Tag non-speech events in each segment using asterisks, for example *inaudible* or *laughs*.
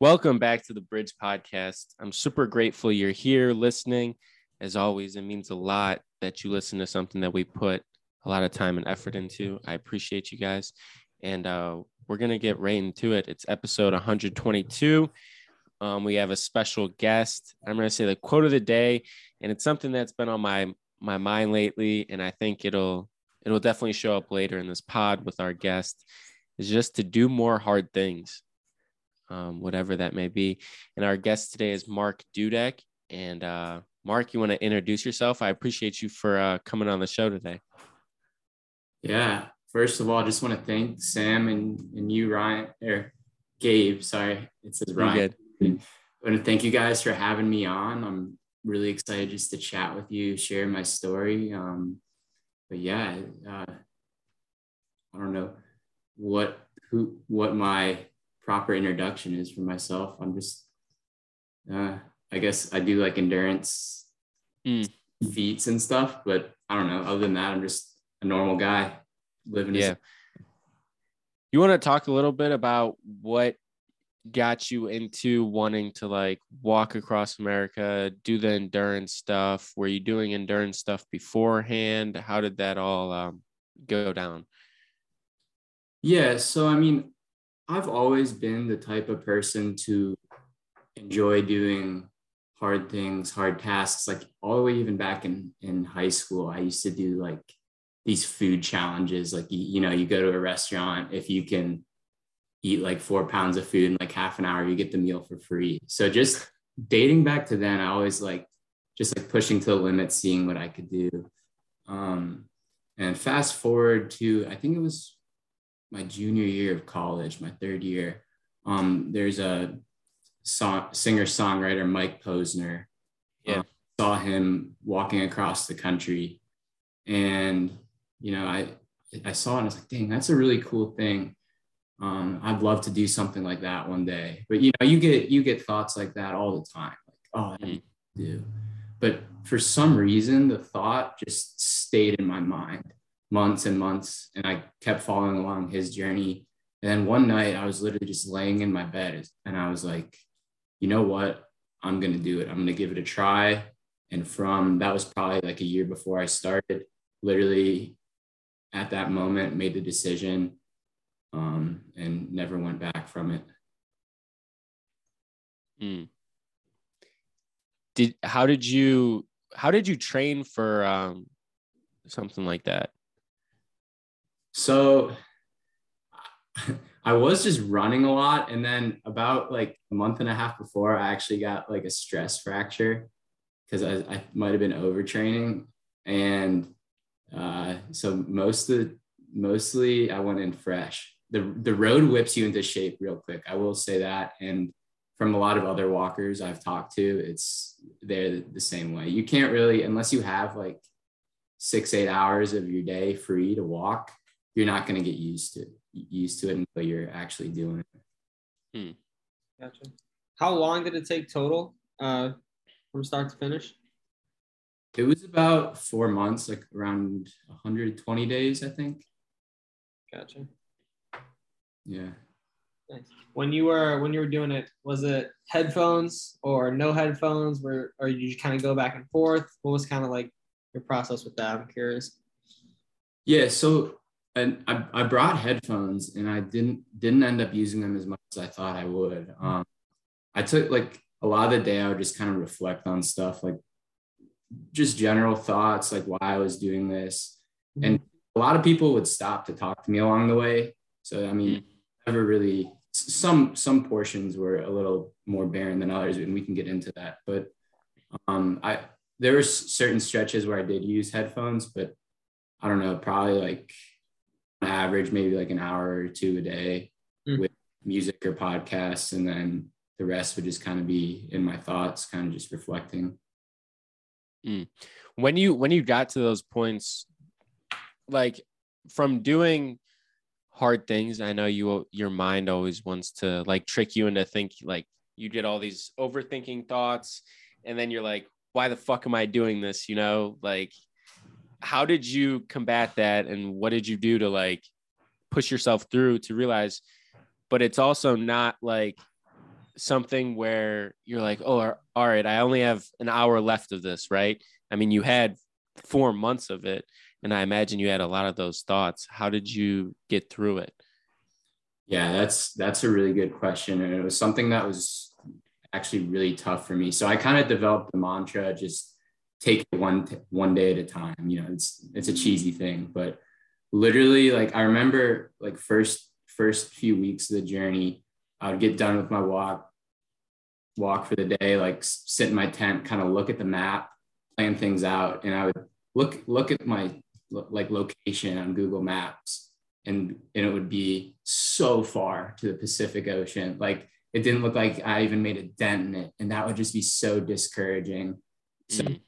Welcome back to the Bridge Podcast. I'm super grateful you're here listening. As always, it means a lot that you listen to something that we put a lot of time and effort into. I appreciate you guys. And uh, we're going to get right into it. It's episode 122. Um, we have a special guest. I'm going to say the quote of the day, and it's something that's been on my my mind lately, and I think it'll it'll definitely show up later in this pod with our guest. Is just to do more hard things um, whatever that may be. And our guest today is Mark Dudek. And uh, Mark, you want to introduce yourself? I appreciate you for uh, coming on the show today. Yeah. First of all, I just want to thank Sam and, and you, Ryan, or Gabe. Sorry, it says Ryan. I want to thank you guys for having me on. I'm really excited just to chat with you, share my story. Um, but yeah, uh, I don't know what who what my proper introduction is for myself. I'm just, uh, I guess I do like endurance mm. feats and stuff, but I don't know. Other than that, I'm just a normal guy living. Yeah. His- you want to talk a little bit about what got you into wanting to like walk across America, do the endurance stuff? Were you doing endurance stuff beforehand? How did that all um, go down? Yeah, so I mean, I've always been the type of person to enjoy doing hard things, hard tasks. Like all the way even back in in high school, I used to do like these food challenges. Like you, you know, you go to a restaurant if you can eat like four pounds of food in like half an hour, you get the meal for free. So just dating back to then, I always like just like pushing to the limit, seeing what I could do. Um, and fast forward to I think it was my junior year of college, my third year, um, there's a song, singer songwriter Mike Posner. Yeah, um, saw him walking across the country, and you know, I I saw it and I was like, dang, that's a really cool thing. Um, I'd love to do something like that one day. But you know, you get you get thoughts like that all the time, like, oh, I do. But for some reason, the thought just stayed in my mind months and months and I kept following along his journey. And then one night I was literally just laying in my bed and I was like, you know what? I'm going to do it. I'm going to give it a try. And from that was probably like a year before I started, literally at that moment, made the decision um, and never went back from it. Mm. Did how did you how did you train for um, something like that? So *laughs* I was just running a lot. And then about like a month and a half before, I actually got like a stress fracture because I, I might have been overtraining. And uh, so most of mostly I went in fresh. The, the road whips you into shape real quick. I will say that. And from a lot of other walkers I've talked to, it's they're the same way. You can't really, unless you have like six, eight hours of your day free to walk, you're not going to get used to used to it until you're actually doing it. Hmm. Gotcha. How long did it take total uh, from start to finish? It was about four months, like around 120 days, I think. Gotcha. Yeah. Nice. When you were when you were doing it, was it headphones or no headphones? Where or you kind of go back and forth? What was kind of like your process with that? I'm curious. Yeah, so and I, I brought headphones and I didn't didn't end up using them as much as I thought I would. Um, I took like a lot of the day I would just kind of reflect on stuff like just general thoughts like why I was doing this. Mm-hmm. And a lot of people would stop to talk to me along the way. So I mean, mm-hmm. never really some some portions were a little more barren than others, and we can get into that. But um, I there were certain stretches where I did use headphones, but I don't know, probably like average maybe like an hour or two a day mm. with music or podcasts and then the rest would just kind of be in my thoughts kind of just reflecting mm. when you when you got to those points like from doing hard things i know you your mind always wants to like trick you into think like you get all these overthinking thoughts and then you're like why the fuck am i doing this you know like how did you combat that and what did you do to like push yourself through to realize but it's also not like something where you're like, oh, all right, I only have an hour left of this, right? I mean, you had four months of it, and I imagine you had a lot of those thoughts. How did you get through it? Yeah, that's that's a really good question, and it was something that was actually really tough for me. So I kind of developed the mantra, just take it one one day at a time. You know, it's it's a cheesy thing, but literally, like I remember, like first first few weeks of the journey, I would get done with my walk, walk for the day, like sit in my tent, kind of look at the map, plan things out, and I would look look at my like location on Google Maps, and and it would be so far to the Pacific Ocean, like it didn't look like I even made a dent in it, and that would just be so discouraging. So mm.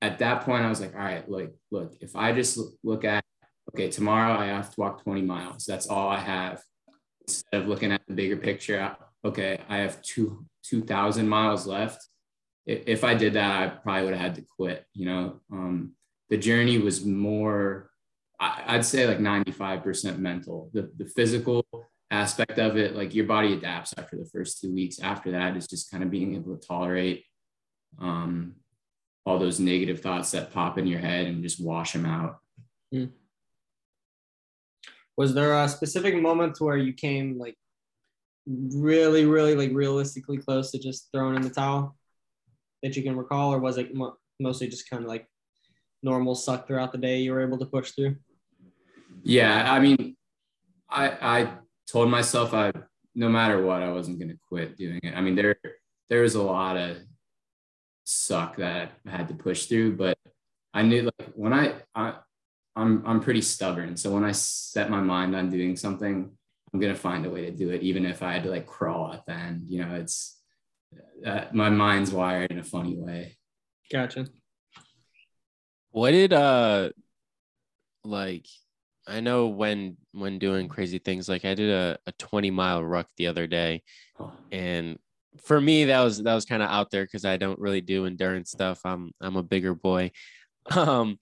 At that point, I was like, all right, like look, if I just look at okay, tomorrow I have to walk 20 miles. That's all I have. Instead of looking at the bigger picture, okay, I have two 2,000 miles left. If I did that, I probably would have had to quit. You know, um, the journey was more, I'd say like 95% mental. The, the physical aspect of it, like your body adapts after the first two weeks. After that, is just kind of being able to tolerate um, all those negative thoughts that pop in your head and just wash them out. Mm. Was there a specific moment where you came like really, really like realistically close to just throwing in the towel that you can recall, or was it mostly just kind of like normal suck throughout the day you were able to push through? Yeah, I mean, I I told myself I no matter what I wasn't going to quit doing it. I mean, there there was a lot of suck that I had to push through, but I knew like when I, I I'm I'm pretty stubborn, so when I set my mind on doing something, I'm gonna find a way to do it, even if I had to like crawl at the end. You know, it's uh, my mind's wired in a funny way. Gotcha. What did uh like I know when when doing crazy things like I did a, a 20 mile ruck the other day oh. and for me that was that was kind of out there because I don't really do endurance stuff. I'm I'm a bigger boy. *laughs* Um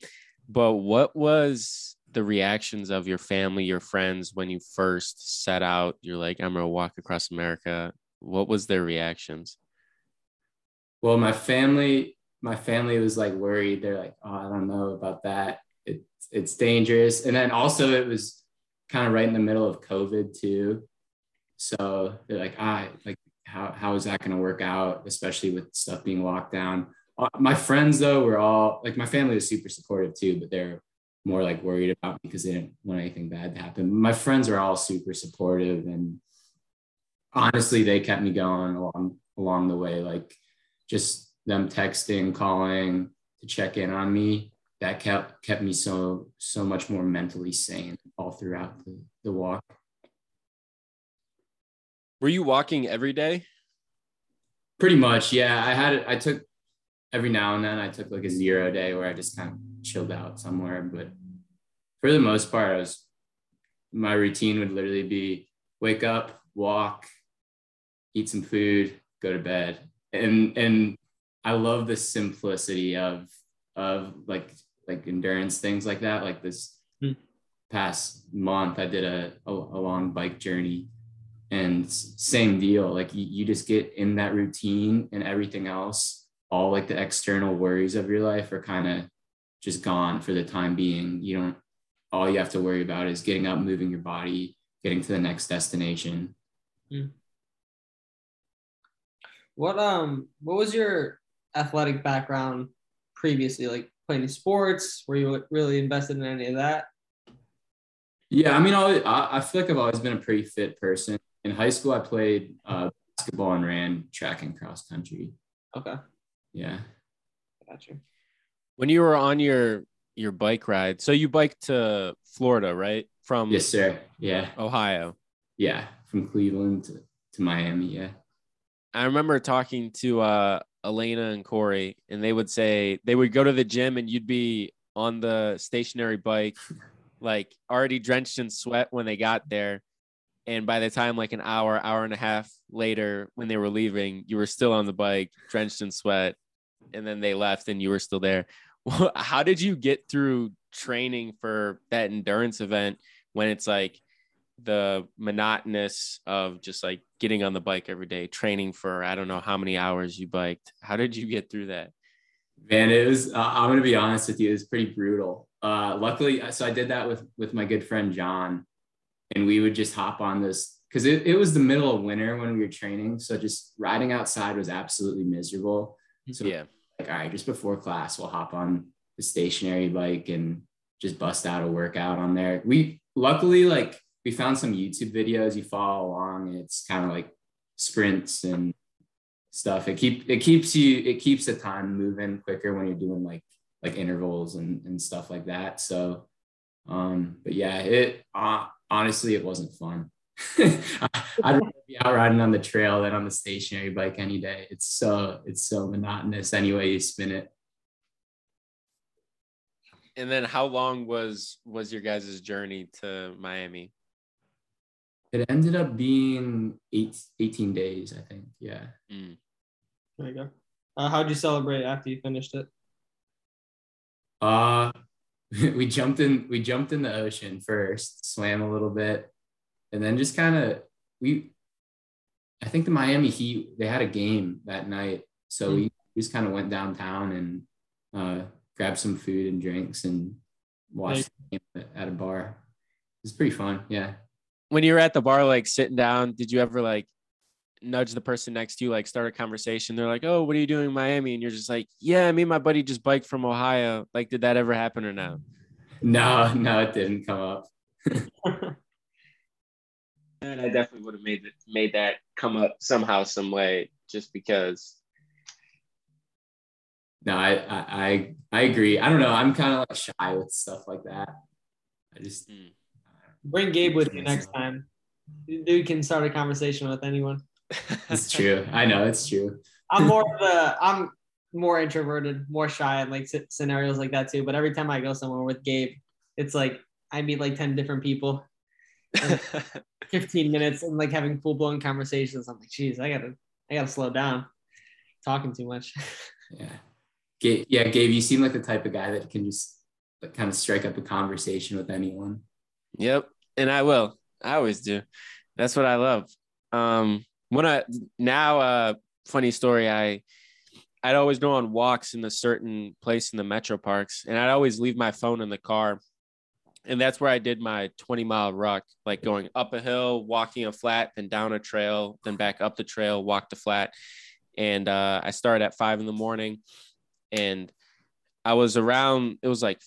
but what was the reactions of your family, your friends when you first set out? You're like, I'm gonna walk across America. What was their reactions? Well, my family, my family was like worried. They're like, oh, I don't know about that. It's it's dangerous. And then also it was kind of right in the middle of COVID too. So they're like, ah, like how how is that gonna work out, especially with stuff being locked down? Uh, my friends though were all like my family was super supportive too, but they're more like worried about because they didn't want anything bad to happen. My friends are all super supportive and honestly they kept me going along along the way. Like just them texting, calling to check in on me. That kept kept me so so much more mentally sane all throughout the, the walk. Were you walking every day? Pretty much, yeah. I had I took every now and then I took like a zero day where I just kind of chilled out somewhere. But for the most part, I was my routine would literally be wake up, walk, eat some food, go to bed. And and I love the simplicity of of like like endurance things like that. Like this hmm. past month, I did a, a, a long bike journey and same deal. Like you, you just get in that routine and everything else, all like the external worries of your life are kind of just gone for the time being. You don't, all you have to worry about is getting up, moving your body, getting to the next destination. Mm. What um what was your athletic background previously? Like playing sports? Were you really invested in any of that? Yeah, I mean, I, I feel like I've always been a pretty fit person. In high school, I played uh, basketball and ran track and cross country. Okay. Yeah. Gotcha when you were on your your bike ride, so you biked to Florida, right? From yes, sir. Yeah. Ohio. Yeah, from Cleveland to, to Miami. Yeah. I remember talking to uh, Elena and Corey, and they would say they would go to the gym, and you'd be on the stationary bike, like already drenched in sweat when they got there. And by the time, like an hour, hour and a half later, when they were leaving, you were still on the bike, drenched in sweat. And then they left, and you were still there *laughs* how did you get through training for that endurance event when it's like the monotonous of just like getting on the bike every day, training for I don't know how many hours you biked. How did you get through that? Man, it was. Uh, I'm gonna be honest with you. It was pretty brutal. Uh, luckily, so I did that with with my good friend John, and we would just hop on this because it, it was the middle of winter when we were training. So just riding outside was absolutely miserable. So yeah, like all right, just before class, we'll hop on the stationary bike and just bust out a workout on there. We luckily like we found some YouTube videos you follow along. It's kind of like sprints and stuff. It keep it keeps you it keeps the time moving quicker when you're doing like like intervals and, and stuff like that. So um but yeah, it uh, honestly it wasn't fun. *laughs* I'd rather be out riding on the trail than on the stationary bike any day. It's so it's so monotonous anyway you spin it. And then how long was was your guys' journey to Miami? It ended up being eight, 18 days, I think. Yeah. Mm. There you go. Uh, how'd you celebrate after you finished it? Uh *laughs* we jumped in we jumped in the ocean first, swam a little bit, and then just kind of we I think the Miami Heat they had a game that night. So mm. we just kind of went downtown and uh grabbed some food and drinks and watched the game at a bar. It was pretty fun. Yeah when you were at the bar, like sitting down, did you ever like nudge the person next to you, like start a conversation? They're like, "Oh, what are you doing in Miami?" And you're just like, "Yeah, me and my buddy just biked from Ohio." Like, did that ever happen or no? No, no, it didn't come up. *laughs* and I definitely would have made it, made that come up somehow, some way, just because. No, I I I agree. I don't know. I'm kind of like shy with stuff like that. I just. Mm Bring Gabe with you next time. Dude can start a conversation with anyone. It's true. I know it's true. I'm more of a I'm more introverted, more shy in like scenarios like that too. But every time I go somewhere with Gabe, it's like I meet like 10 different people. *laughs* 15 minutes and like having full blown conversations. I'm like, geez, I gotta I gotta slow down. Talking too much. *laughs* Yeah. Gabe, yeah, Gabe, you seem like the type of guy that can just like, kind of strike up a conversation with anyone. Yep and I will. I always do. That's what I love. Um, when I now, uh, funny story. I I'd always go on walks in a certain place in the metro parks, and I'd always leave my phone in the car. And that's where I did my 20 mile ruck, like going up a hill, walking a flat, then down a trail, then back up the trail, walk the flat. And uh, I started at five in the morning, and I was around. It was like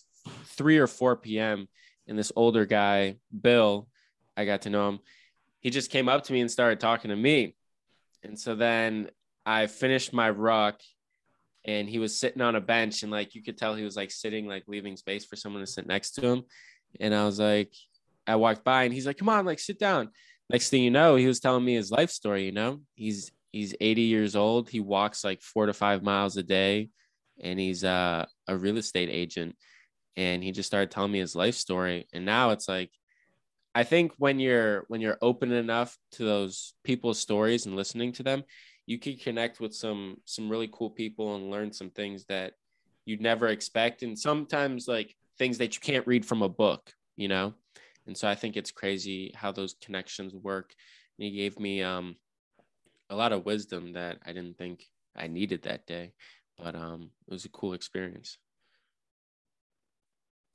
three or four p.m and this older guy, Bill, I got to know him. He just came up to me and started talking to me. And so then I finished my ruck and he was sitting on a bench and like you could tell he was like sitting like leaving space for someone to sit next to him. And I was like, I walked by and he's like, come on, like sit down. Next thing you know, he was telling me his life story, you know. He's he's 80 years old. He walks like four to five miles a day and he's uh, a real estate agent and he just started telling me his life story and now it's like i think when you're when you're open enough to those people's stories and listening to them you can connect with some some really cool people and learn some things that you'd never expect and sometimes like things that you can't read from a book you know? And so i think it's crazy how those connections work. And he gave me um a lot of wisdom that i didn't think i needed that day but um it was a cool experience.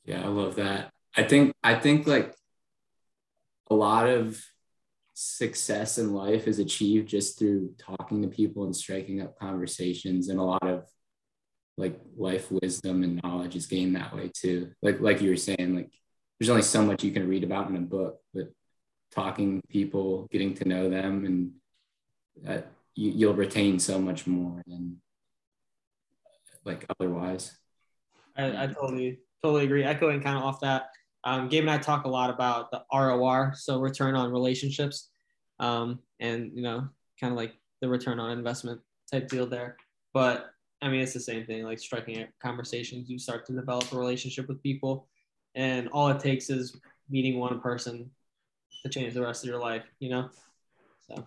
Yeah, I love that. I think I think like a lot of success in life is achieved just through talking to people and striking up conversations and a lot of like life wisdom and knowledge is gained that way too. Like like you were saying, like there's only so much you can read about in a book, but talking people, getting to know them, and that you, you'll retain so much more than like otherwise. I, I totally totally agree. Echoing kind of off that, um, Gabe and I talk a lot about the ROR, so return on relationships, um, and you know, kind of like the return on investment type deal there. But I mean, it's the same thing. Like striking conversations, you start to develop a relationship with people, and all it takes is meeting one person to change the rest of your life. You know, so.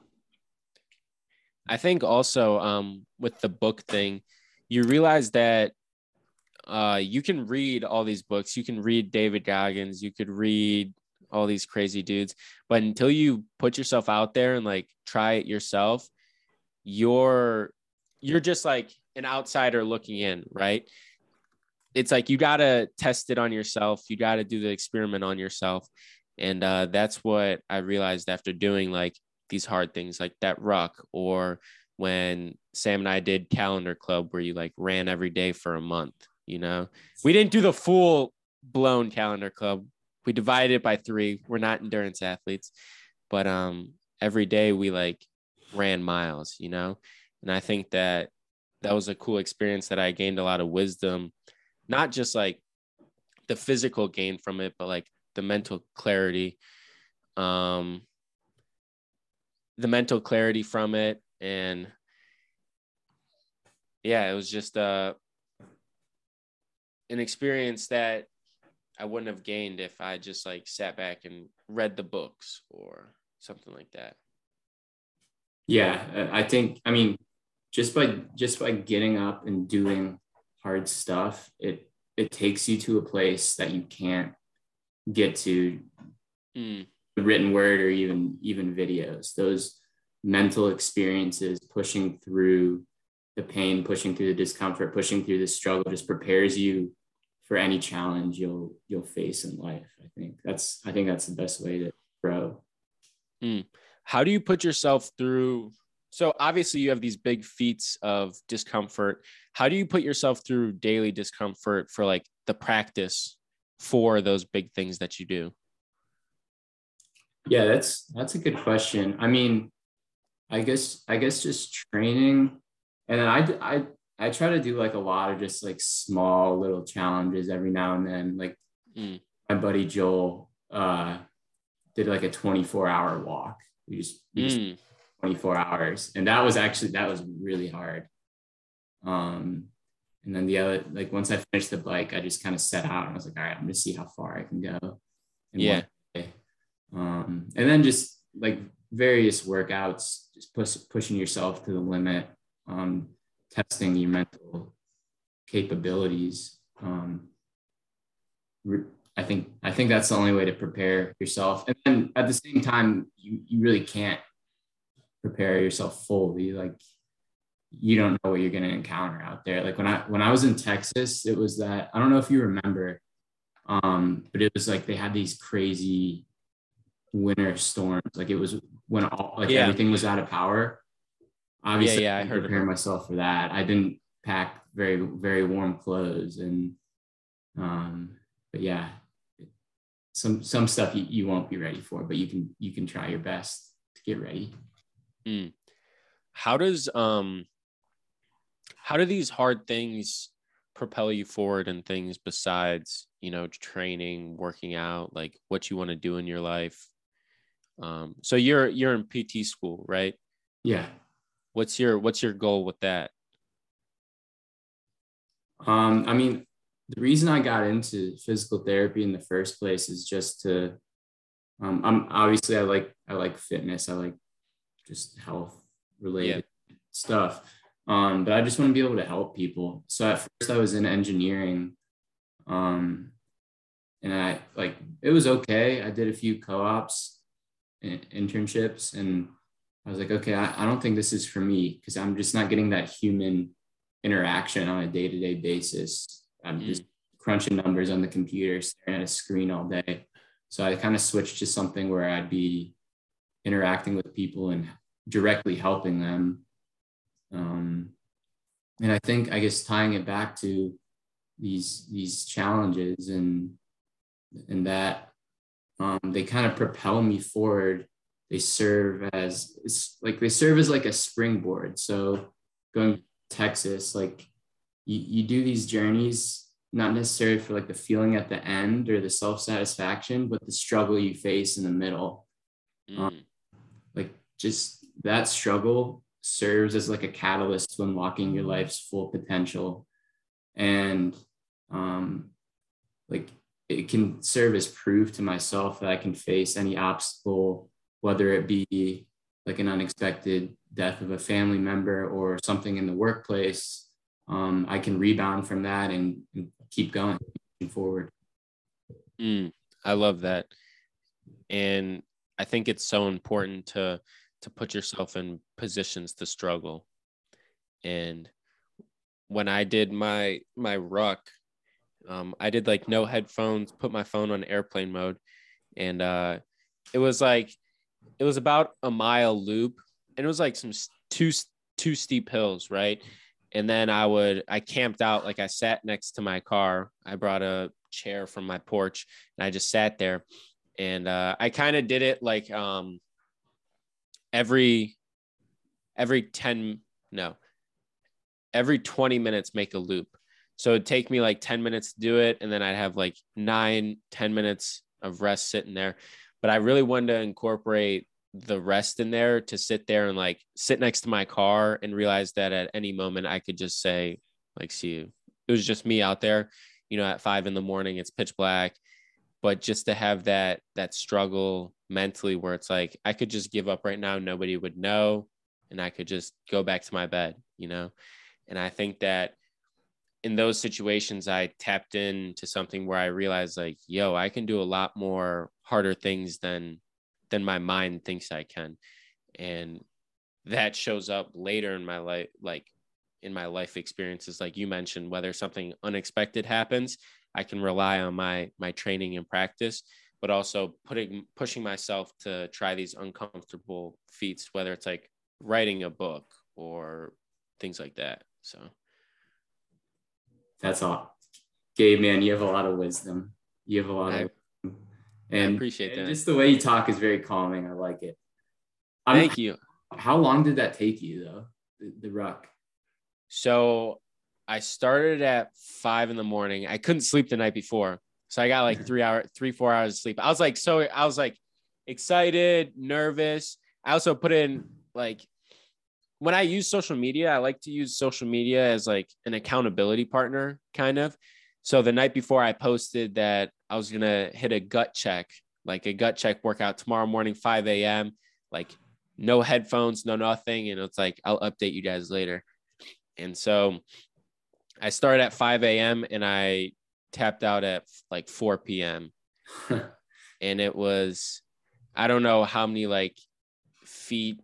I think also um, with the book thing, you realize that uh, you can read all these books. You can read David Goggins. You could read all these crazy dudes. But until you put yourself out there and like try it yourself, you're you're just like an outsider looking in, right? It's like you gotta test it on yourself. You gotta do the experiment on yourself. And uh, that's what I realized after doing like these hard things like that ruck or when Sam and I did calendar club where you like ran every day for a month, you know. We didn't do the full blown calendar club. We divided it by 3. We're not endurance athletes, but um every day we like ran miles, you know. And I think that that was a cool experience that I gained a lot of wisdom, not just like the physical gain from it, but like the mental clarity. Um the mental clarity from it and yeah it was just uh an experience that i wouldn't have gained if i just like sat back and read the books or something like that yeah i think i mean just by just by getting up and doing hard stuff it it takes you to a place that you can't get to mm. written word or even even videos those mental experiences pushing through the pain pushing through the discomfort pushing through the struggle just prepares you for any challenge you'll you'll face in life. I think that's i think that's the best way to grow. Mm. how do you put yourself through so obviously you have these big feats of discomfort. How do you put yourself through daily discomfort for like the practice for those big things that you do? Yeah that's that's a good question. I mean i guess i guess just training. And then i i i try to do like a lot of just like small little challenges every now and then like mm. my buddy joel uh did like a 24 hour walk. We just, we just mm. 24 hours and that was actually that was really hard. Um and then the other like once i finished the bike i just kind of set out and i was like all right i'm gonna see how far i can go yeah. um and then just like various workouts just push, pushing yourself to the limit. Um testing your mental capabilities um I think I think that's the only way to prepare yourself. And then at the same time, you, you really can't prepare yourself fully. Like you don't know what you're going to encounter out there. Like when I when I was in Texas, it was that I don't know if you remember, um, but it was like they had these crazy winter storms. Like it was when all like yeah. everything was out of power. Obviously, yeah, yeah I, I heard prepare myself for that. I didn't pack very very warm clothes and um, but yeah, some some stuff you, you won't be ready for, but you can you can try your best to get ready. Mm. How does um how do these hard things propel you forward in things besides, you know, training, working out, like what you want to do in your life? Um, so you're you're in PT school, right? Yeah. What's your what's your goal with that? Um, I mean, the reason I got into physical therapy in the first place is just to um, I'm obviously I like I like fitness. I like just health related yeah. stuff. Um, but I just want to be able to help people. So at first I was in engineering. Um, and I like it was okay. I did a few co-ops internships and I was like, okay, I, I don't think this is for me because I'm just not getting that human interaction on a day-to-day basis. I'm mm. just crunching numbers on the computer, staring at a screen all day. So I kind of switched to something where I'd be interacting with people and directly helping them. Um, and I think, I guess, tying it back to these these challenges and and that um, they kind of propel me forward. They serve as it's like they serve as like a springboard. So going to Texas, like you, you do these journeys not necessarily for like the feeling at the end or the self satisfaction, but the struggle you face in the middle. Mm. Um, like just that struggle serves as like a catalyst to unlocking your life's full potential and um like it can serve as proof to myself that i can face any obstacle whether it be like an unexpected death of a family member or something in the workplace um, i can rebound from that and, and keep going forward. Mm, i love that. And I think it's so important to to put yourself in positions to struggle. And when I did my my ruck, um, I did like no headphones, put my phone on airplane mode, and uh, it was like it was about a mile loop, and it was like some two two steep hills, right? And then I would I camped out like I sat next to my car. I brought a chair from my porch, and I just sat there, and uh, I kind of did it like um every every 10 no every 20 minutes make a loop so it'd take me like 10 minutes to do it and then i'd have like nine 10 minutes of rest sitting there but i really wanted to incorporate the rest in there to sit there and like sit next to my car and realize that at any moment i could just say like see you. It was just me out there you know at five in the morning it's pitch black. But just to have that that struggle mentally where it's like I could just give up right now nobody would know and I could just go back to my bed you know? And I think that in those situations I tapped into something where I realized like yo I can do a lot more harder things than than my mind thinks I can and that shows up later in my life like in my life experiences like you mentioned whether something unexpected happens I can rely on my my training and practice, but also putting pushing myself to try these uncomfortable feats, whether it's like writing a book or things like that. So that's all. Gabe, man, you have a lot of wisdom. You have a lot I, of and I appreciate that. Just the way you talk is very calming. I like it. Thank I'm, you. How long did that take you though? The, the ruck. So I started at five in the morning. I couldn't sleep the night before. So I got like three hour, three, four hours of sleep. I was like, so I was like excited, nervous. I also put in like when I use social media, I like to use social media as like an accountability partner, kind of. So the night before I posted that I was gonna hit a gut check, like a gut check workout tomorrow morning, 5 a.m. Like no headphones, no nothing. And it's like I'll update you guys later. And so I started at 5 a.m. and I tapped out at like 4 p.m. *laughs* and it was, I don't know how many like feet,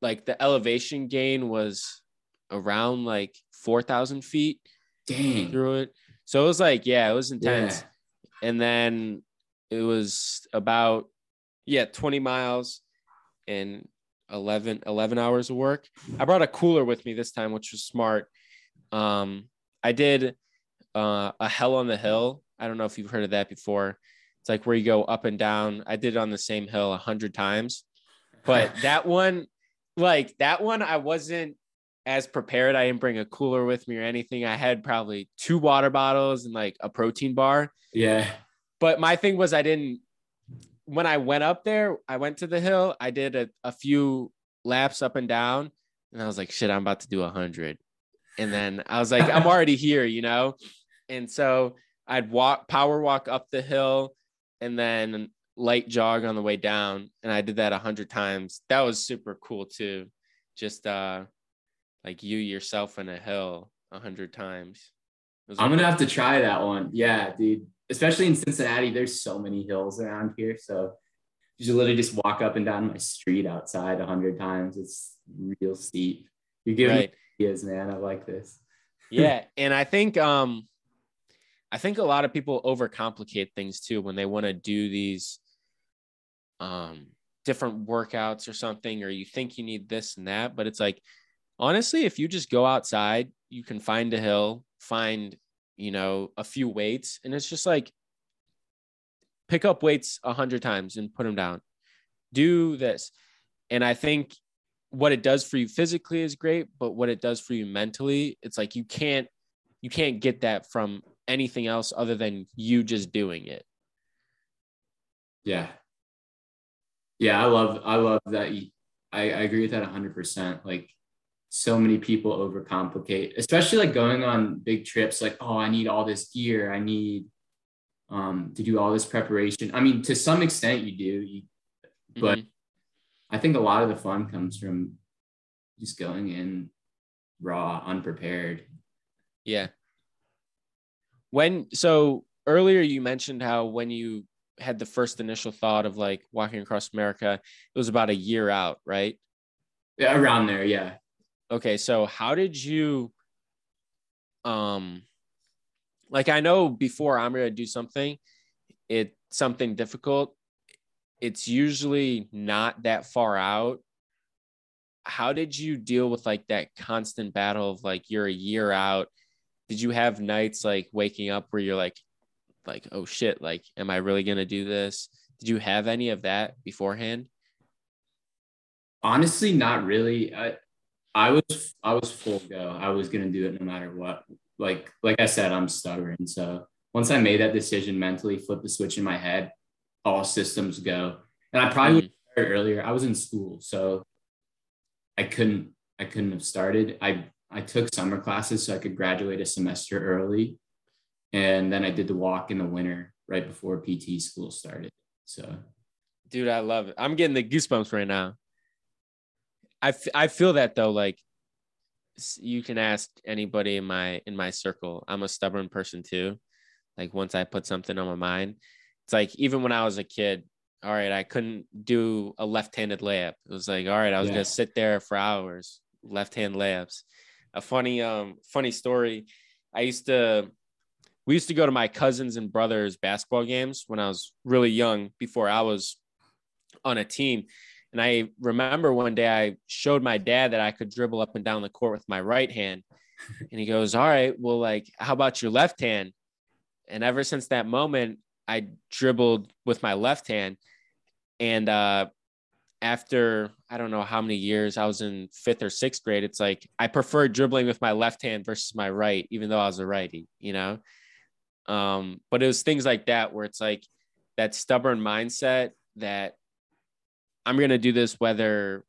like the elevation gain was around like 4,000 feet Dang. through it. So it was like, yeah, it was intense. Yeah. And then it was about, yeah, 20 miles and 11, 11 hours of work. I brought a cooler with me this time, which was smart. Um, I did uh, a Hell on the Hill. I don't know if you've heard of that before. It's like where you go up and down. I did it on the same hill a hundred times, but *laughs* that one, like that one, I wasn't as prepared. I didn't bring a cooler with me or anything. I had probably two water bottles and like a protein bar. Yeah. But my thing was, I didn't, when I went up there, I went to the hill, I did a, a few laps up and down, and I was like, shit, I'm about to do a hundred. And then I was like, I'm already *laughs* here, you know? And so I'd walk, power walk up the hill and then light jog on the way down. And I did that a hundred times. That was super cool too. Just uh like you yourself in a hill a hundred times. I'm gonna have to try that one. Yeah, dude. Especially in Cincinnati, there's so many hills around here. So you literally just walk up and down my street outside a hundred times. It's real steep. You're giving right ideas, man. I like this. *laughs* yeah, and I think um, I think a lot of people overcomplicate things too when they want to do these um different workouts or something, or you think you need this and that, but it's like honestly, if you just go outside, you can find a hill, find you know a few weights, and it's just like pick up weights a hundred times and put them down. Do this, and I think what it does for you physically is great, but what it does for you mentally, it's like you can't you can't get that from anything else other than you just doing it. Yeah. Yeah, I love I love that I, I agree with that 100%. Like so many people overcomplicate, especially like going on big trips like oh, I need all this gear, I need um to do all this preparation. I mean, to some extent you do, you, but mm-hmm. I think a lot of the fun comes from just going in raw, unprepared. Yeah. When so earlier you mentioned how when you had the first initial thought of like walking across America, it was about a year out, right? Yeah, around there, yeah. Okay, so how did you um like I know before I'm to do something, it something difficult, it's usually not that far out. How did you deal with like that constant battle of like you're a year out? Did you have nights like waking up where you're like like oh shit, like am I really to do this? Did you have any of that beforehand? Honestly, not really. I was I was full go. I was gonna do it no matter what. Like like I said, I'm stubborn. So once I made that decision mentally, flip the switch in my head, all systems go. And I probably mm-hmm. would have earlier. I was in school, so I couldn't I couldn't have started. I I took summer classes so I could graduate a semester early. And then I did the walk in the winter right before PT school started. So dude, I love it. I'm getting the goosebumps right now. I, f- I feel that though, like you can ask anybody in my in my circle. I'm a stubborn person too. Like once I put something on my mind, it's like even when I was a kid, all right, I couldn't do a left-handed layup. It was like, all right, I was yeah. gonna sit there for hours, left-hand layups. A funny, um, funny story. I used to we used to go to my cousins and brothers basketball games when I was really young before I was on a team. And I remember one day I showed my dad that I could dribble up and down the court with my right hand. *laughs* And he goes, All right, well, like, how about your left hand? And ever since that moment, I dribbled with my left hand. And uh, after I don't know how many years I was in fifth or sixth grade, it's like I prefer dribbling with my left hand versus my right, even though I was a righty, you know? Um, but it was things like that where it's like that stubborn mindset that I'm going to do this whether,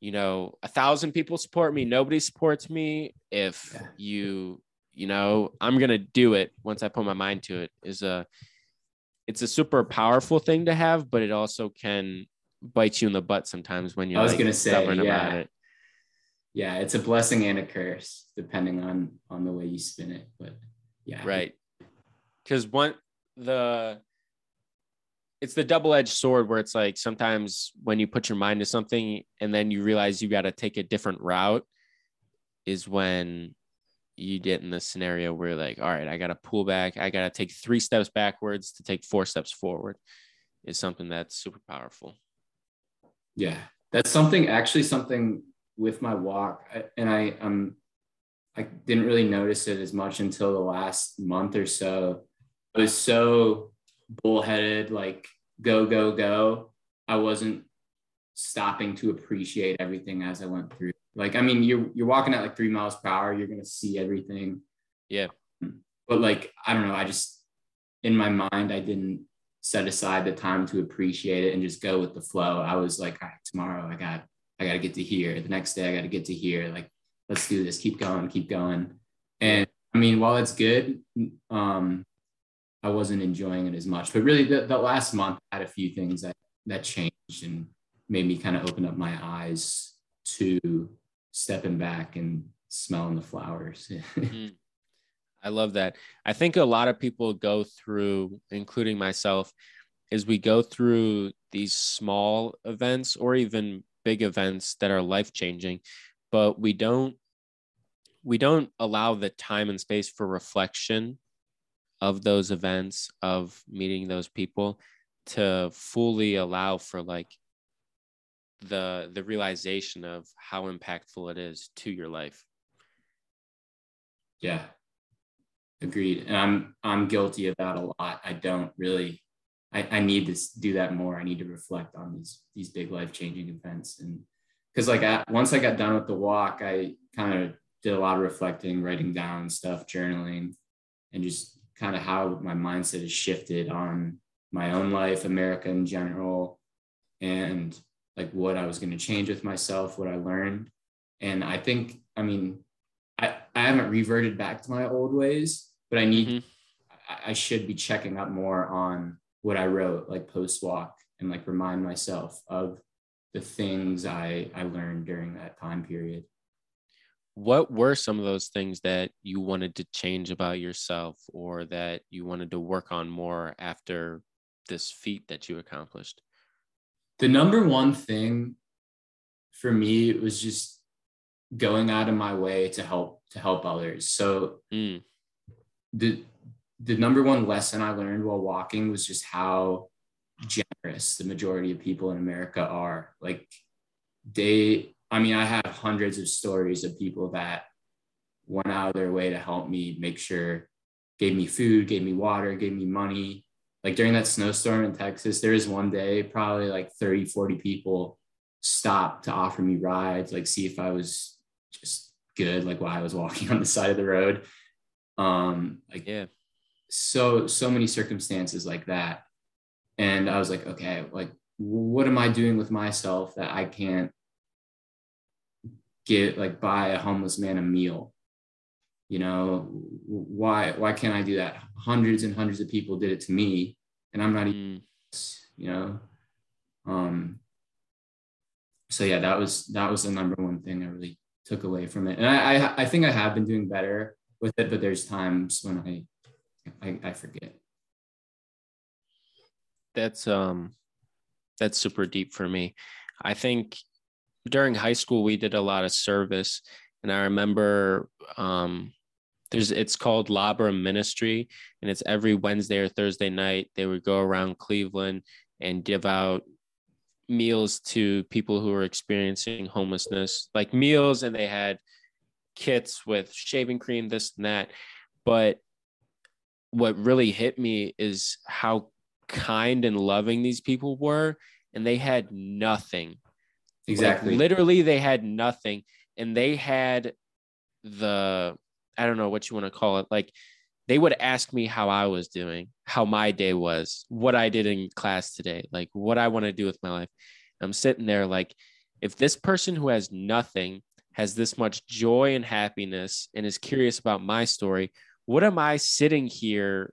you know, a thousand people support me, nobody supports me. If yeah. you, you know, I'm going to do it once I put my mind to it is a, it's a super powerful thing to have, but it also can bite you in the butt sometimes when you're I was like, going to say, yeah. It. Yeah. It's a blessing and a curse depending on, on the way you spin it. But yeah. Right. Cause one, the, it's the double-edged sword where it's like sometimes when you put your mind to something and then you realize you got to take a different route is when you get in the scenario where like all right i gotta pull back. I gotta take three steps backwards to take four steps forward is something that's super powerful. Yeah that's something actually something with my walk and i um i didn't really notice it as much until the last month or so. I was so bullheaded, like go, go, go. I wasn't stopping to appreciate everything as I went through. Like, I mean, you're you're walking at like three miles per hour, you're gonna see everything. Yeah. But like, I don't know, I just in my mind, I didn't set aside the time to appreciate it and just go with the flow. I was like, all right, tomorrow I got I gotta get to here. The next day I gotta get to here. Like, let's do this, keep going, keep going. And I mean, while it's good, um, I wasn't enjoying it as much. But really, the, the last month I had a few things that that changed and made me kind of open up my eyes to stepping back and smelling the flowers. *laughs* mm-hmm. I love that. I think a lot of people go through, including myself, is we go through these small events or even big events that are life changing, but we don't we don't allow the time and space for reflection of those events of meeting those people to fully allow for like the the realization of how impactful it is to your life. Yeah. Agreed. And i'm i'm guilty of that a lot. I don't really i, I need to do that more. I need to reflect on these these big life changing events. And because like I, once i got done with the walk i kind of did a lot of reflecting writing down stuff journaling and just kind of how my mindset has shifted on my own life, America in general, and like what I was going to change with myself, what I learned. And I think, I mean, I, I haven't reverted back to my old ways, but I need, mm-hmm. I, I should be checking up more on what I wrote, like post walk, and like remind myself of the things I, I learned during that time period what were some of those things that you wanted to change about yourself or that you wanted to work on more after this feat that you accomplished? The number one thing for me was just going out of my way to help to help others. So Mm, the the number one lesson I learned while walking was just how generous the majority of people in America are. Like they, I mean, I have hundreds of stories of people that went out of their way to help me make sure, gave me food, gave me water, gave me money. Like during that snowstorm in Texas, there was one day, probably like 30, 40 people stopped to offer me rides, like see if I was just good, like while I was walking *laughs* on the side of the road. Um, like yeah. so so many circumstances like that and i was like okay like what am i doing with myself that i can't get like buy a homeless man a meal. You know why why can't i do that? Hundreds and hundreds of people did it to me and i'm not even Mm, you know? Um so yeah that was that was the number one thing i really took away from it. And i i, I think i have been doing better with it but there's times when i i, I forget. That's um that's super deep for me. I think during high school we did a lot of service and I remember um there's it's called Labre Ministry and it's every Wednesday or Thursday night they would go around Cleveland and give out meals to people who are experiencing homelessness like meals and they had kits with shaving cream this and that. But what really hit me is how kind and loving these people were and they had nothing Like, exactly. literally they had nothing and they had the i don't know what you want to call it like they would ask me how i was doing how my day was what i did in class today like what i want to do with my life. I'm sitting there like if this person who has nothing has this much joy and happiness and is curious about my story what am i sitting here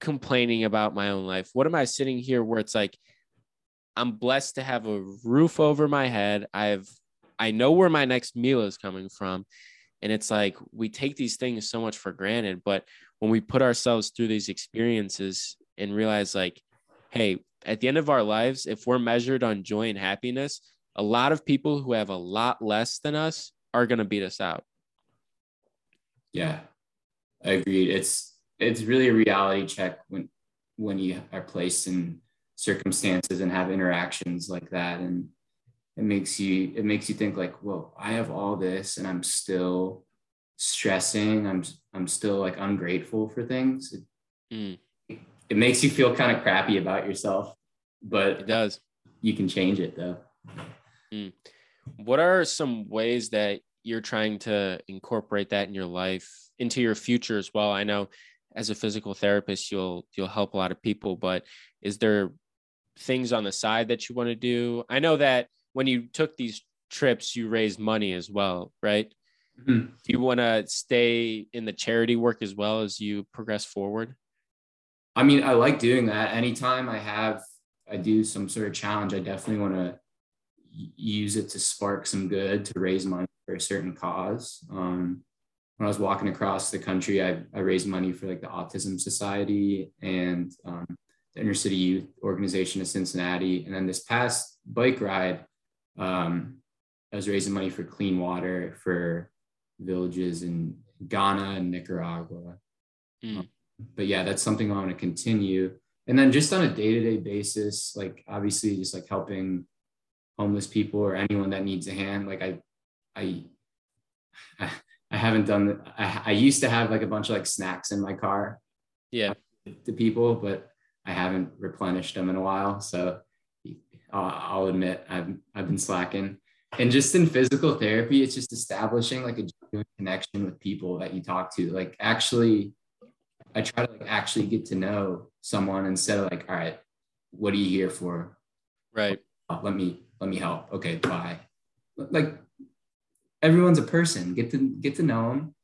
complaining about my own life? What am i sitting here where it's like i'm blessed to have a roof over my head. I've i know where my next meal is coming from. And it's like we take these things so much for granted but when we put ourselves through these experiences and realize like hey at the end of our lives if we're measured on joy and happiness a lot of people who have a lot less than us are going to beat us out. Yeah. I agreed. It's it's really a reality check when when you are placed in circumstances and have interactions like that. And it makes you it makes you think like well i have all this and i'm still stressing. I'm i'm still like ungrateful for things. It, Mm, it makes you feel kind of crappy about yourself But it does. you can change it though. What are some ways that you're trying to incorporate that in your life into your future as well? I know as a physical therapist you'll you'll help a lot of people but is there things on the side that you want to do i know that when you took these trips you raised money as well right Mhm. do you want to stay in the charity work as well as you progress forward I mean, I like doing that. Anytime I have, I do some sort of challenge, I definitely want to use it to spark some good to raise money for a certain cause. Um, when I was walking across the country, I, I raised money for like the Autism Society and um, Inner City Youth Organization of Cincinnati. And then this past bike ride, um, I was raising money for clean water for villages in Ghana and Nicaragua but yeah, that's something I want to continue. And then just on a day to day basis, like obviously just like helping homeless people or anyone that needs a hand. Like I, I, *laughs* I haven't done. I, I used to have like a bunch of like snacks in my car yeah to people, but I haven't replenished them in a while. So I'll, I'll admit I've I've been slacking. And just in physical therapy, it's just establishing like a genuine connection with people that you talk to. Like actually, I try to like actually get to know someone instead of like, all right, what are you here for? right Oh, let me let me help. Okay, bye. Like everyone's a person. Get to get to know them.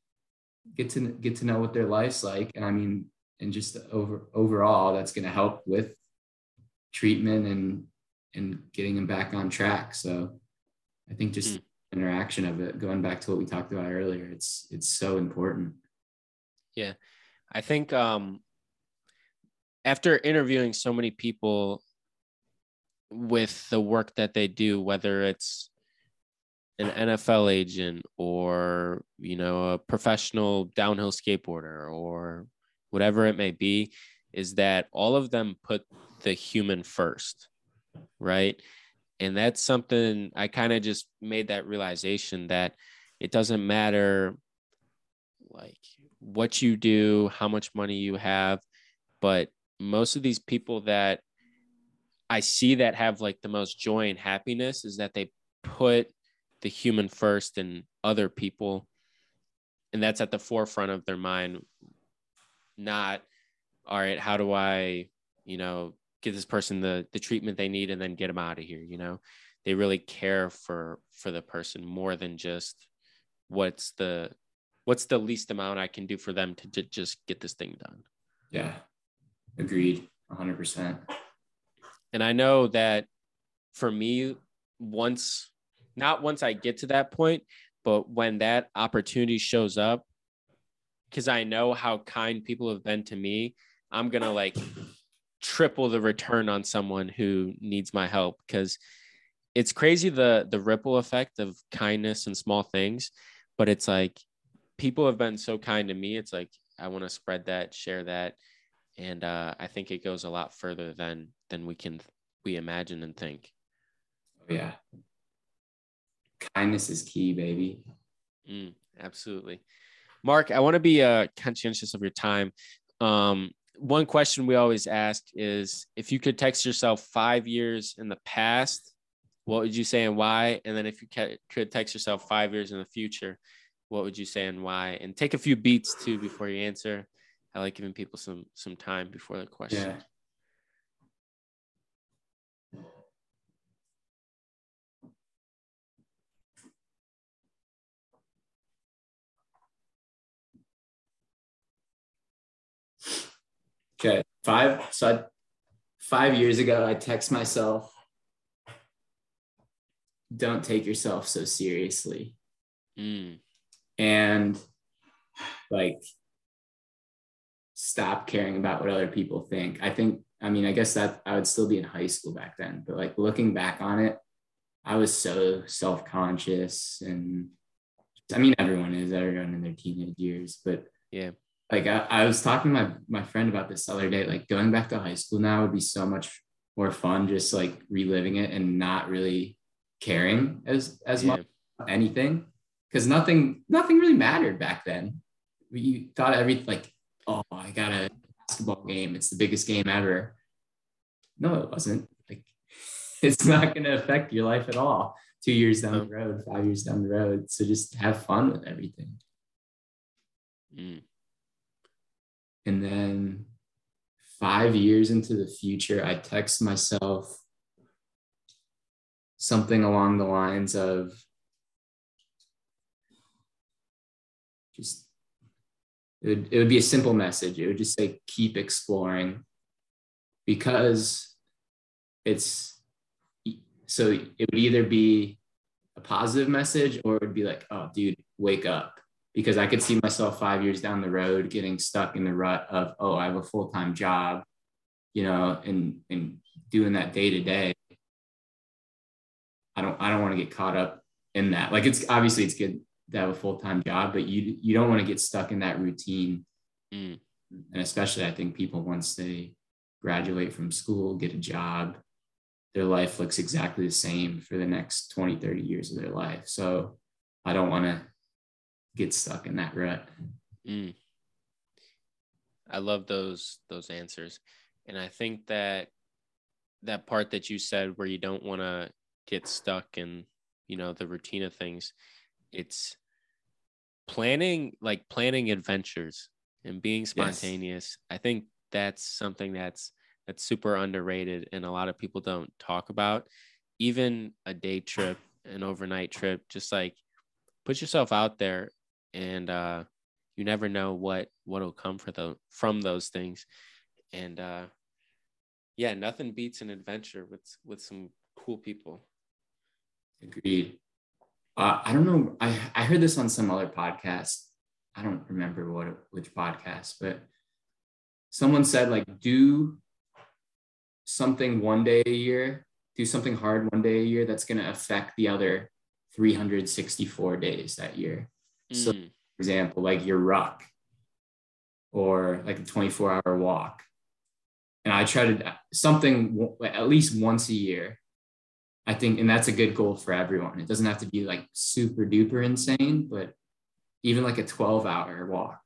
Get to get to know what their life's like, and I mean, and just over overall, that's going to help with treatment and and getting them back on track. So, I think just Mm. interaction of it, going back to what we talked about earlier, it's it's so important. Yeah i think um after interviewing so many people with the work that they do, whether it's an NFL agent or you know a professional downhill skateboarder or whatever it may be, is that all of them put the human first, right? And that's something I kind of just made that realization that it doesn't matter like what you do, how much money you have, but most of these people that I see that have like the most joy and happiness is that they put the human first and other people and that's at the forefront of their mind not all right how do i you know give this person the the treatment they need and then get them out of here you know? They really care for for the person more than just what's the what's the least amount i can do for them to, to just get this thing done. Yeah. Agreed. 100% and i know that for me once not once i get to that point but when that opportunity shows up because i know how kind people have been to me i'm gonna like triple the return on someone who needs my help because it's crazy the the ripple effect of kindness and small things but it's like people have been so kind to me it's like i want to spread that share that and uh, i think it goes a lot further than than we can we imagine and think. Oh, yeah. Kindness is key baby. Mm, absolutely mark i want to be uh, conscientious of your time um, one question we always ask is if you could text yourself five years in the past, what would you say and why? And then if you could text yourself five years in the future, what would you say and why? And take a few beats too before you answer. I like giving people some some time before the question. Yeah. Okay, five. So I, five years ago, I text myself, "Don't take yourself so seriously," mm. and like stop caring about what other people think. I think. I mean, I guess that I would still be in high school back then, but like looking back on it, I was so self conscious and. I mean, everyone is everyone in their teenage years, but yeah, like I, I was talking to my my friend about this the other day like going back to high school now would be so much more fun just like reliving it and not really caring as as yeah. much anything. Because nothing nothing really mattered back then. You thought every like oh i got a basketball game. It's the biggest game ever. No it wasn't. Like *laughs* it's not going to affect your life at all. Two years down the road five years down the road. So just have fun with everything. Mm. And then five years into the future, I text myself something along the lines of just, it would, it would be a simple message. It would just say, keep exploring because it's, so it would either be a positive message or it would be like, oh, dude, wake up because I could see myself five years down the road getting stuck in the rut of, oh, I have a full time job, you know, and and doing that day to day. I don't I don't want to get caught up in that. Like it's obviously it's good to have a full time job, but you you don't want to get stuck in that routine. Mm. And especially I think people once they graduate from school, get a job, their life looks exactly the same for the next 20, 30 years of their life. So I don't want to get stuck in that rut. Mm. I love those those answers, and I think that that part that you said where you don't want to get stuck in you know the routine of things, it's planning like planning adventures and being spontaneous. Yes. I think that's something that's that's super underrated and a lot of people don't talk about. Even a day trip, an overnight trip, just like put yourself out there and uh, you never know what what'll come for the from those things. And uh, yeah, nothing beats an adventure with with some cool people. Agreed. Uh, I don't know. I I heard this on some other podcast. I don't remember what which podcast, but someone said like do something one day a year, do something hard one day a year that's going to affect the other 364 days that year. So, Mm. for example, like your ruck or like a 24 hour walk. And I try to something at least once a year. I think, and that's a good goal for everyone. It doesn't have to be like super duper insane, but even like a 12 hour walk,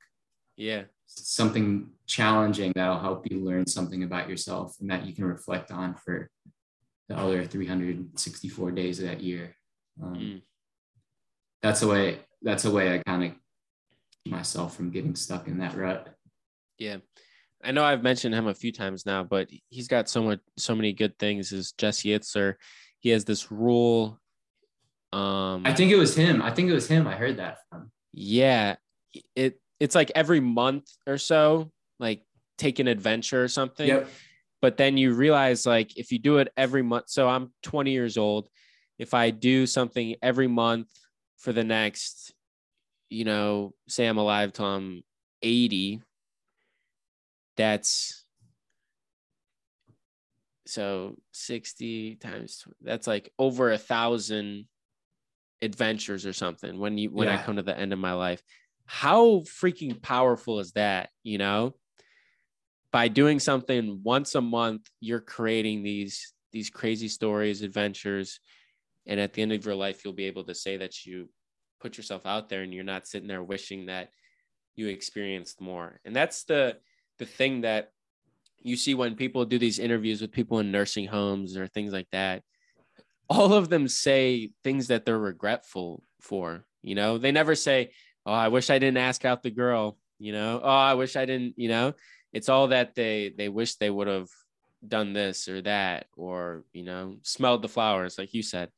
yeah. something challenging that'll help you learn something about yourself and that you can reflect on for the other 364 days of that year. Um, Mm. That's a way. That's a way I kind of myself from getting stuck in that rut. Yeah. I know I've mentioned him a few times now, but he's got so much, so many good things. Is Jesse Itzler? He has this rule. Um, I think it was him. I think it was him. I heard that from. yeah, it it's like every month or so, like take an adventure or something. Yep. But then you realize, like, if you do it every month, so I'm 20 years old. If I do something every month for the next, you know, say I'm alive till I'm 80, that's so 60 times that's like over a thousand adventures or something when you when I come to the end of my life. How freaking powerful is that, you know? By doing something once a month, you're creating these these crazy stories, adventures, and at the end of your life you'll be able to say that you put yourself out there and you're not sitting there wishing that you experienced more. And that's the the thing that you see when people do these interviews with people in nursing homes or things like that all of them say things that they're regretful for you know? They never say oh i wish i didn't ask out the girl you know? Oh i wish i didn't you know? It's all that they they wish they would have done this or that or you know smelled the flowers like you said.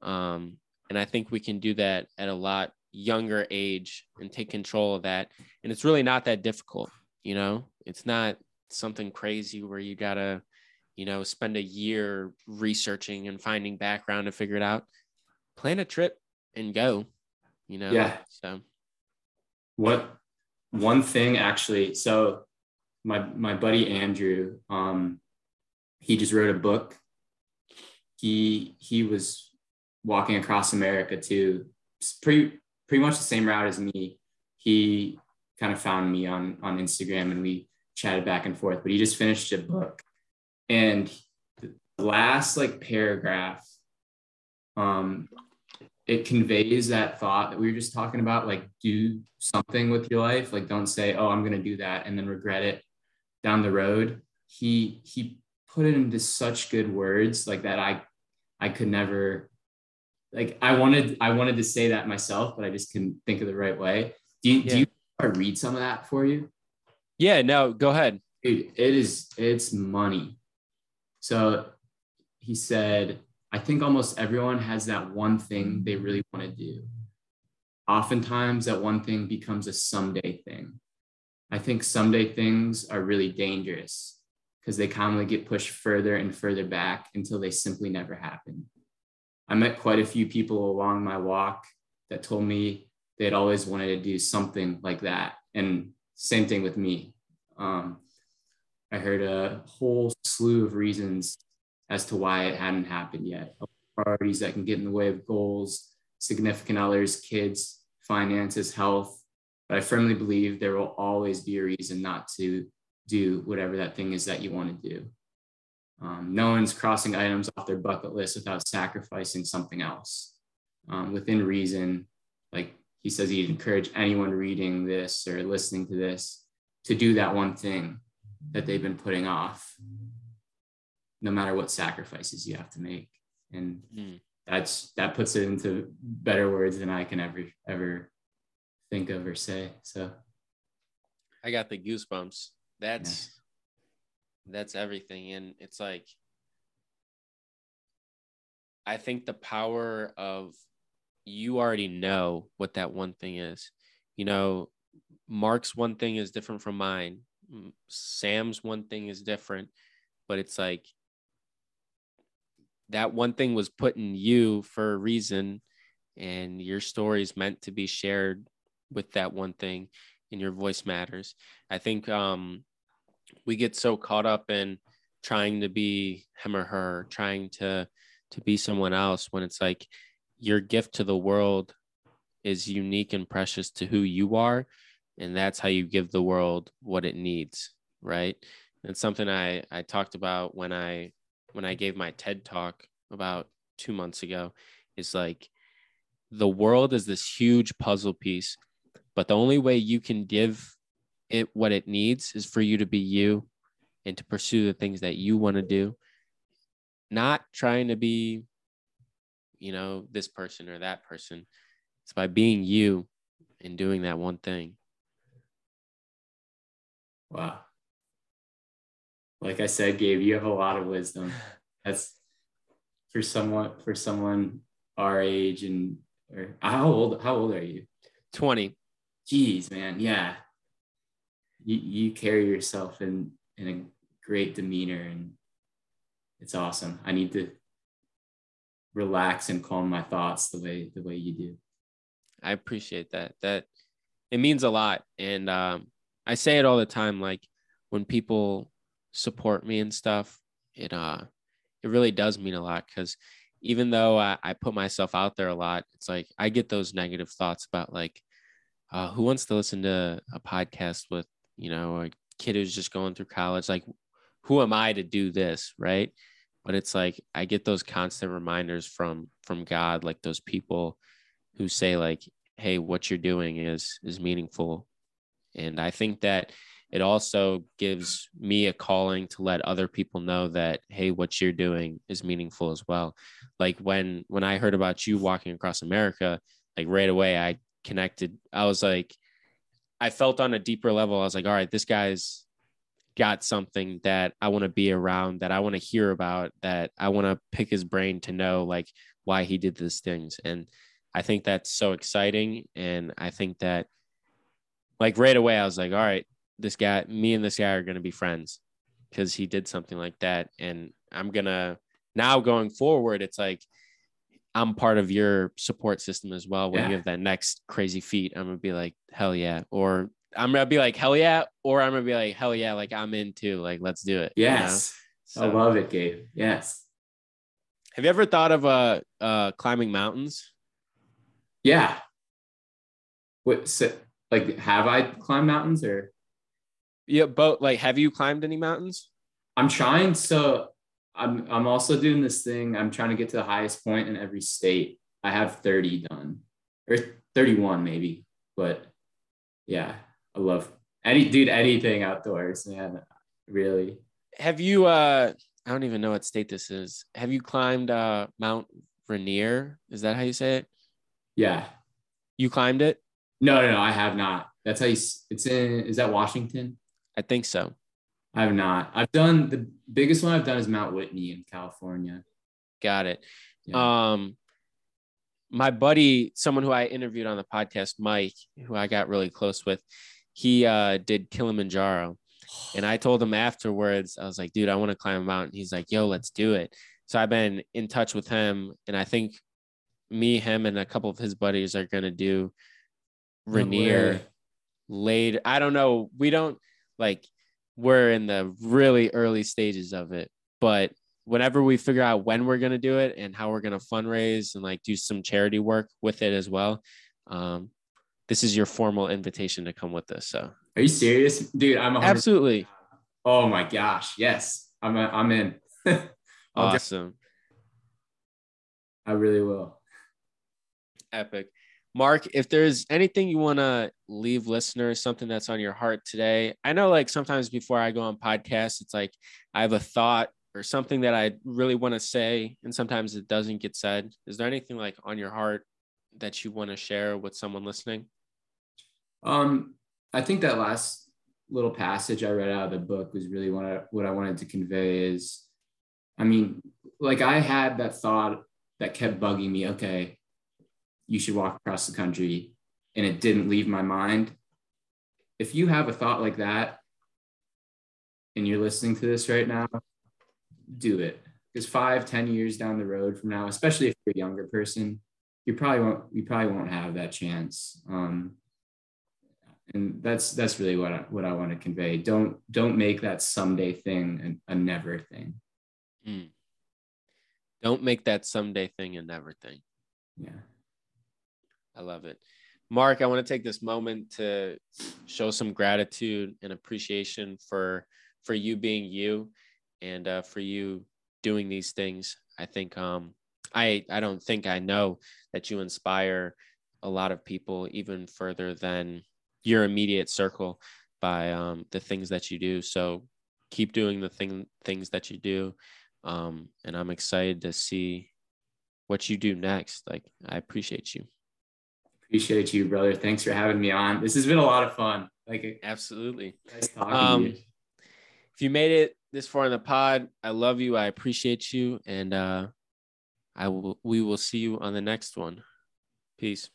Um and i think we can do that at a lot younger age and take control of that and it's really not that difficult you know it's not something crazy where you gotta you know spend a year researching and finding background to figure it out plan a trip and go you know Yeah. so What one thing actually? So my my buddy Andrew, um, he just wrote a book. He he was walking across America too, pretty pretty much the same route as me. He kind of found me on on Instagram and we chatted back and forth. But he just finished a book, and the last like paragraph, um, it conveys that thought that we were just talking about like do something with your life like don't say oh i'm to do that and then regret it down the road he he put it into such good words like that i i could never like i wanted i wanted to say that myself but i just couldn't think of the right way. Do you, do you wanna read some of that for you? Yeah no go ahead. Dude it is it's money. So he said i think almost everyone has that one thing they really want to do. Oftentimes that one thing becomes a someday thing. I think someday things are really dangerous because they commonly get pushed further and further back until they simply never happen i met quite a few people along my walk that told me they'd always wanted to do something like that and same thing with me um, I heard a whole slew of reasons as to why it hadn't happened yet. Priorities that can get in the way of goals, significant others, kids, finances, health. But I firmly believe there will always be a reason not to do whatever that thing is that you want to do. Um, no one's crossing items off their bucket list without sacrificing something else. Um, within reason, like he says, he'd encourage anyone reading this or listening to this to do that one thing that they've been putting off no matter what sacrifices you have to make and Mm. that's that puts it into better words than i can ever ever think of or say so i got the goosebumps that's that's everything. And it's like i think the power of you already know what that one thing is. You know mark's one thing is different from mine. Sam's one thing is different. But it's like that one thing was put in you for a reason. And your story is meant to be shared with that one thing and your voice matters. I think um we get so caught up in trying to be him or her, trying to to be someone else when it's like your gift to the world is unique and precious to who you are and that's how you give the world what it needs right? And something i i talked about when i when i gave my ted talk about two months ago. Is like the world is this huge puzzle piece but the only way you can give it what it needs is for you to be you and to pursue the things that you want to do. Not trying to be you know this person or that person. It's by being you and doing that one thing. Wow. Like i said gabe you have a lot of wisdom. *sighs* That's for someone for someone our age and or how old how old are you? 20 jeez man yeah you you carry yourself in in a great demeanor and it's awesome. I need to relax and calm my thoughts the way the way you do. I appreciate that. That it means a lot. And um i say it all the time like when people support me and stuff it uh it really does mean a lot because even though I, I put myself out there a lot it's like i get those negative thoughts about like uh, who wants to listen to a podcast with you know a kid who's just going through college like who am i to do this right? But it's like i get those constant reminders from from god like those people who say like hey what you're doing is is meaningful. And i think that it also gives me a calling to let other people know that hey what you're doing is meaningful as well. Like when when i heard about you walking across america like right away i connected i was like i felt on a deeper level i was like all right this guy's got something that I want to be around, that I want to hear about, that I want to pick his brain to know like why he did these things. And I think that's so exciting. And I think that like right away, I was like, all right, this guy, me and this guy are going to be friends because he did something like that. And I'm going to now going forward, it's like, I'm part of your support system as well. When yeah. you have that next crazy feat, I'm gonna be like, hell yeah. Or I'm gonna be like hell yeah, or I'm gonna be like hell yeah, like I'm in too, like let's do it. Yes, you know? so, I love it, Gabe. Yes. Have you ever thought of uh, uh climbing mountains? Yeah. What so, like have I climbed mountains or? Yeah, but like, have you climbed any mountains? I'm trying. So I'm I'm also doing this thing. I'm trying to get to the highest point in every state. I have 30 done or 31 maybe, but yeah, I love any dude, anything outdoors, man. Really. Have you uh I don't even know what state this is. Have you climbed uh Mount Rainier? Is that how you say it? Yeah. You climbed it? No, no, no, I have not. That's how you it's in is that Washington? I think so. I have not. I've done the biggest one I've done is Mount Whitney in California. Got it. Yeah. Um my buddy, someone who I interviewed on the podcast, Mike, who I got really close with, he uh, did Kilimanjaro. And I told him afterwards, I was like, dude, I want to climb a mountain. He's like, yo, let's do it. So I've been in touch with him. And I think me, him, and a couple of his buddies are going to do Rainier no later. I don't know. We don't like, we're in the really early stages of it. But whenever we figure out when we're going to do it and how we're going to fundraise and like do some charity work with it as well, um, this is your formal invitation to come with us. So, are you serious, dude? I'm 100- absolutely. Oh my gosh, yes, I'm. A, I'm in. *laughs* awesome. I really will. Epic. Mark, if there's anything you want to leave listeners, something that's on your heart today, I know like sometimes before I go on podcasts, it's like I have a thought or something that I really want to say, and sometimes it doesn't get said. Is there anything like on your heart that you want to share with someone listening? Um, I think that last little passage I read out of the book was really what I, what I wanted to convey is, I mean, like I had that thought that kept bugging me. Okay, you should walk across the country, and it didn't leave my mind. If you have a thought like that, and you're listening to this right now, do it. Because five, ten years down the road from now, especially if you're a younger person, you probably won't. You probably won't have that chance. Um, and that's that's really what I, what I want to convey. Don't don't make that someday thing a, a never thing. Mm. Don't make that someday thing a never thing. Yeah. I love it. Mark, I want to take this moment to show some gratitude and appreciation for for you being you and uh, for you doing these things. I think um, I I don't think I know that you inspire a lot of people even further than your immediate circle by um, the things that you do. So keep doing the thing things that you do, um, and I'm excited to see what you do next. Like I appreciate you. Appreciate you, brother. Thanks for having me on. This has been a lot of fun. Like absolutely. Nice talking um, to you. If you made it this far in the pod, I love you. I appreciate you, and uh, I will. We will see you on the next one. Peace.